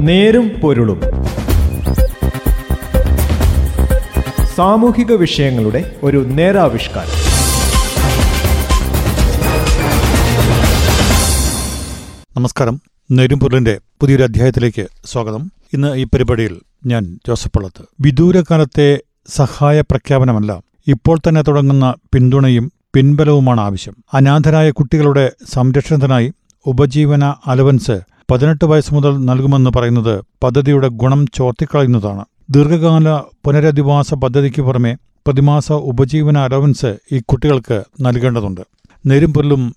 നേരും പൊരുളും. സാമൂഹിക വിഷയങ്ങളുടെ ഒരു നേരാവിഷ്കാരം. നമസ്കാരം. നെരുംപൊരുളിന്റെ പുതിയൊരു അധ്യായത്തിലേക്ക് സ്വാഗതം. ഇന്ന് ഈ പരിപാടിയിൽ ഞാൻ ജോസഫ് പള്ളത്ത്. വിദൂരകാലത്തെ സഹായ പ്രഖ്യാപനമല്ല ഇപ്പോൾ തന്നെ തുടങ്ങുന്ന പിന്തുണയും പിൻബലവുമാണ് ആവശ്യം. അനാഥരായ കുട്ടികളുടെ സംരക്ഷണത്തിനായി ഉപജീവന അലവൻസ് പതിനെട്ട് വയസ്സ് മുതൽ നൽകുമെന്ന് പറയുന്നത് പദ്ധതിയുടെ ഗുണം ചോർത്തിക്കളയുന്നതാണ്. ദീർഘകാല പുനരധിവാസ പദ്ധതിക്ക് പുറമെ പ്രതിമാസ ഉപജീവന അലവൻസ് ഈ കുട്ടികൾക്ക് നൽകേണ്ടതുണ്ട്. നെരുമ്പൊല്ലും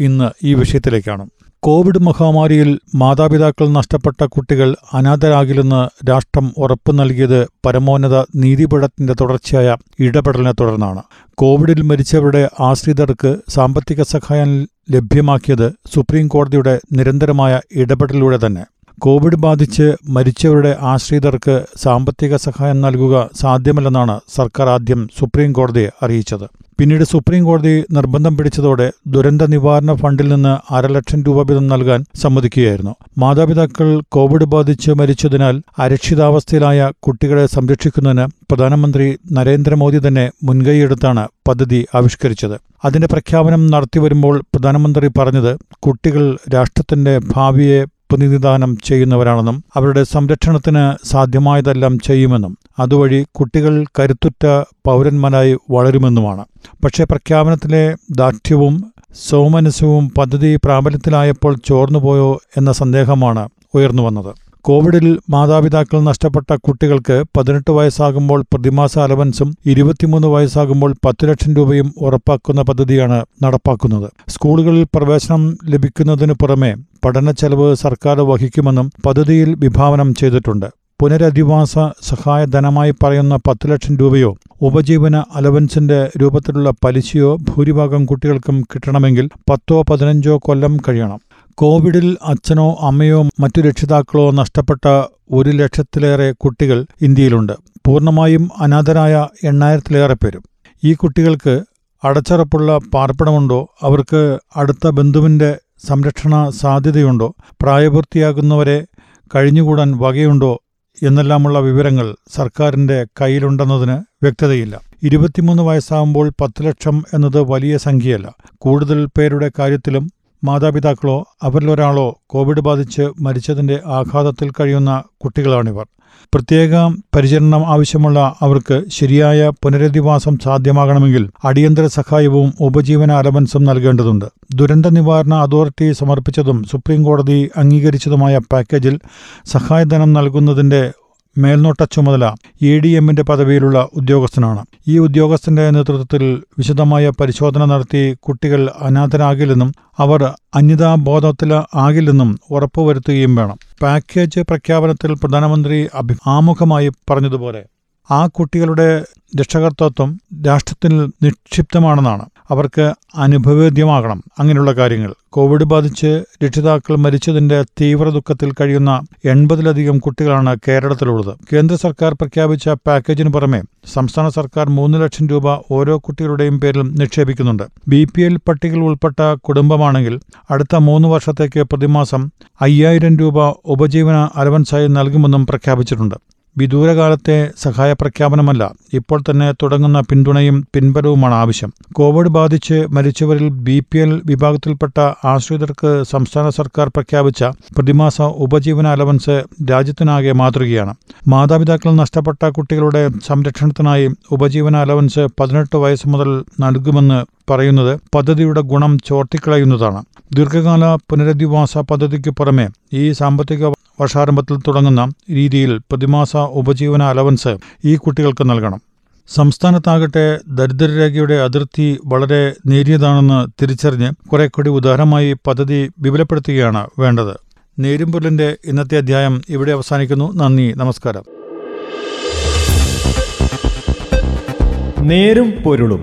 ഇന്ന് ഈ വിഷയത്തിലേക്കാണ്. കോവിഡ് മഹാമാരിയിൽ മാതാപിതാക്കൾ നഷ്ടപ്പെട്ട കുട്ടികൾ അനാഥരാകില്ലെന്ന് രാഷ്ട്രം ഉറപ്പു നൽകിയത് പരമോന്നത നീതിപീഠത്തിന്റെ തുടർച്ചയായ ഇടപെടലിനെ തുടർന്നാണ്. കോവിഡിൽ മരിച്ചവരുടെ ആശ്രിതർക്ക് സാമ്പത്തിക സഹായം ലഭ്യമാക്കിയത് സുപ്രീം കോടതിയുടെ നിരന്തരമായ ഇടപെടലിലൂടെ തന്നെ. കോവിഡ് ബാധിച്ച് മരിച്ചവരുടെ ആശ്രിതർക്ക് സാമ്പത്തിക സഹായം നൽകുക സാധ്യമല്ലെന്നാണ് സർക്കാർ ആദ്യം സുപ്രീം കോടതിയെ അറിയിച്ചത്. പിന്നീട് സുപ്രീം കോടതി നിർബന്ധം പിടിച്ചതോടെ ദുരന്ത നിവാരണ ഫണ്ടിൽ നിന്ന് അരലക്ഷം രൂപ വീതം നൽകാൻ സമ്മതിക്കുകയായിരുന്നു. മാതാപിതാക്കൾ കോവിഡ് ബാധിച്ച് മരിച്ചതിനാൽ അരക്ഷിതാവസ്ഥയിലായ കുട്ടികളെ സംരക്ഷിക്കുന്നതിന് പ്രധാനമന്ത്രി നരേന്ദ്രമോദി തന്നെ മുൻകൈയെടുത്താണ് പദ്ധതി ആവിഷ്കരിച്ചത്. അതിന്റെ പ്രഖ്യാപനം നടത്തിവരുമ്പോൾ പ്രധാനമന്ത്രി പറഞ്ഞത് കുട്ടികൾ രാഷ്ട്രത്തിന്റെ ഭാവിയെ പ്രതിനിധാനം ചെയ്യുന്നവരാണെന്നും അവരുടെ സംരക്ഷണത്തിന് സാധ്യമായതെല്ലാം ചെയ്യുമെന്നും അതുവഴി കുട്ടികൾ കരുത്തുറ്റ പൗരന്മാരായി വളരുമെന്നുമാണ്. പക്ഷേ പ്രഖ്യാപനത്തിലെ ദാർഢ്യവും സൗമനസ്യവും പദ്ധതി പ്രാബല്യത്തിലായപ്പോൾ ചോർന്നുപോയോ എന്ന സന്ദേഹമാണ് ഉയർന്നുവന്നത്. കോവിഡിൽ മാതാപിതാക്കൾ നഷ്ടപ്പെട്ട കുട്ടികൾക്ക് പതിനെട്ട് വയസ്സാകുമ്പോൾ പ്രതിമാസ അലവൻസും ഇരുപത്തിമൂന്ന് വയസ്സാകുമ്പോൾ പത്ത് ലക്ഷം രൂപയും ഉറപ്പാക്കുന്ന പദ്ധതിയാണ് നടപ്പാക്കുന്നത്. സ്കൂളുകളിൽ പ്രവേശനം ലഭിക്കുന്നതിനു പുറമെ പഠന ചെലവ് സർക്കാർ വഹിക്കുമെന്നും പദ്ധതിയിൽ വിഭാവനം ചെയ്തിട്ടുണ്ട്. പുനരധിവാസ സഹായധനമായി പറയുന്ന പത്ത് ലക്ഷം രൂപയോ ഉപജീവന അലവൻസിന്റെ രൂപത്തിലുള്ള പലിശയോ ഭൂരിഭാഗം കുട്ടികൾക്കും കിട്ടണമെങ്കിൽ പത്തോ പതിനഞ്ചോ കൊല്ലം കഴിയണം. കോവിഡിൽ അച്ഛനോ അമ്മയോ മറ്റു രക്ഷിതാക്കളോ നഷ്ടപ്പെട്ട ഒരു ലക്ഷത്തിലേറെ കുട്ടികൾ ഇന്ത്യയിലുണ്ട്. പൂർണമായും അനാഥരായ എണ്ണായിരത്തിലേറെ പേരും. ഈ കുട്ടികൾക്ക് അടച്ചറപ്പുള്ള പാർപ്പിടമുണ്ടോ? അവർക്ക് അടുത്ത ബന്ധുവിന്റെ സംരക്ഷണ സാധ്യതയുണ്ടോ? പ്രായപൂർത്തിയാകുന്നവരെ കഴിഞ്ഞുകൂടാൻ വകയുണ്ടോ? എന്നെല്ലാമുള്ള വിവരങ്ങൾ സർക്കാരിന്റെ കയ്യിലുണ്ടെന്നതിന് വ്യക്തതയില്ല. ഇരുപത്തിമൂന്ന് വയസ്സാകുമ്പോൾ പത്ത് ലക്ഷം എന്നത് വലിയ സംഖ്യയല്ല. കൂടുതൽ പേരുടെ കാര്യത്തിലും മാതാപിതാക്കളോ അവരിലൊരാളോ കോവിഡ് ബാധിച്ച് മരിച്ചതിന്റെ ആഘാതത്തിൽ കഴിയുന്ന കുട്ടികളാണിവർ. പ്രത്യേക പരിചരണം ആവശ്യമുള്ള അവർക്ക് ശരിയായ പുനരധിവാസം സാധ്യമാകണമെങ്കിൽ അടിയന്തര സഹായവും ഉപജീവന അലവൻസും നൽകേണ്ടതുണ്ട്. ദുരന്ത നിവാരണ അതോറിറ്റി സമർപ്പിച്ചതും സുപ്രീം കോടതി അംഗീകരിച്ചതുമായ പാക്കേജിൽ സഹായധനം നൽകുന്നതിന്റെ മേൽനോട്ട ചുമതല എ ഡി എമ്മിന്റെ പദവിയിലുള്ള ഉദ്യോഗസ്ഥനാണ്. ഈ ഉദ്യോഗസ്ഥന്റെ നേതൃത്വത്തിൽ വിശദമായ പരിശോധന നടത്തി കുട്ടികൾ അനാഥരാകില്ലെന്നും അവർ അന്യതാബോധത്തിൽ ആകില്ലെന്നും ഉറപ്പുവരുത്തുകയും വേണം. പാക്കേജ് പ്രഖ്യാപനത്തിൽ പ്രധാനമന്ത്രി അഭി ആമുഖമായി പറഞ്ഞതുപോലെ ആ കുട്ടികളുടെ രക്ഷകർത്തത്വം രാഷ്ട്രത്തിൽ നിക്ഷിപ്തമാണെന്നാണ്. അവർക്ക് അനുഭവേദ്യമാകണം അങ്ങനെയുള്ള കാര്യങ്ങൾ. കോവിഡ് ബാധിച്ച് രക്ഷിതാക്കൾ മരിച്ചതിന്റെ തീവ്ര ദുഃഖത്തിൽ കഴിയുന്ന എൺപതിലധികം കുട്ടികളാണ് കേരളത്തിലുള്ളത്. കേന്ദ്ര സർക്കാർ പ്രഖ്യാപിച്ച പാക്കേജിന് പുറമെ സംസ്ഥാന സർക്കാർ മൂന്ന് ലക്ഷം രൂപ ഓരോ കുട്ടികളുടെയും പേരിൽ നിക്ഷേപിക്കുന്നുണ്ട്. ബി പി എൽ പട്ടികയിൽ ഉൾപ്പെട്ട കുടുംബമാണെങ്കിൽ അടുത്ത മൂന്ന് വർഷത്തേക്ക് പ്രതിമാസം അയ്യായിരം രൂപ ഉപജീവന അലവൻസായി നൽകുമെന്നും പ്രഖ്യാപിച്ചിട്ടുണ്ട്. വിദൂരകാലത്തെ സഹായ പ്രഖ്യാപനമല്ല ഇപ്പോൾ തന്നെ തുടങ്ങുന്ന പിന്തുണയും പിൻബലവുമാണ് ആവശ്യം. കോവിഡ് ബാധിച്ച് മരിച്ചവരിൽ ബി പി എൽ വിഭാഗത്തിൽപ്പെട്ട ആശ്രിതർക്ക് സംസ്ഥാന സർക്കാർ പ്രഖ്യാപിച്ച പ്രതിമാസ ഉപജീവന അലവൻസ് രാജ്യത്തിനാകെ മാതൃകയാണ്. മാതാപിതാക്കൾ നഷ്ടപ്പെട്ട കുട്ടികളുടെ സംരക്ഷണത്തിനായി ഉപജീവന അലവൻസ് പതിനെട്ട് വയസ്സ് മുതൽ നൽകുമെന്ന് പറയുന്നത് പദ്ധതിയുടെ ഗുണം ചോർത്തിക്കളയുന്നതാണ്. ദീർഘകാല പുനരധിവാസ പദ്ധതിക്ക് പുറമെ ഈ സാമ്പത്തിക വർഷാരംഭത്തിൽ തുടങ്ങുന്ന രീതിയിൽ പ്രതിമാസ ഉപജീവന അലവൻസ് ഈ കുട്ടികൾക്ക് നൽകണം. സംസ്ഥാനത്താകട്ടെ ദരിദ്രരേഖയുടെ അതിർത്തി വളരെ നേരിയതാണെന്ന് തിരിച്ചറിഞ്ഞ് കുറെ കൂടി ഉദാഹരണമായി പദ്ധതി വിപുലപ്പെടുത്തുകയാണ് വേണ്ടത്. നേരുംപൊല്ലിന്റെ ഇന്നത്തെ അധ്യായം ഇവിടെ അവസാനിക്കുന്നു. നന്ദി നമസ്കാരം. നേരും പൊരുളും.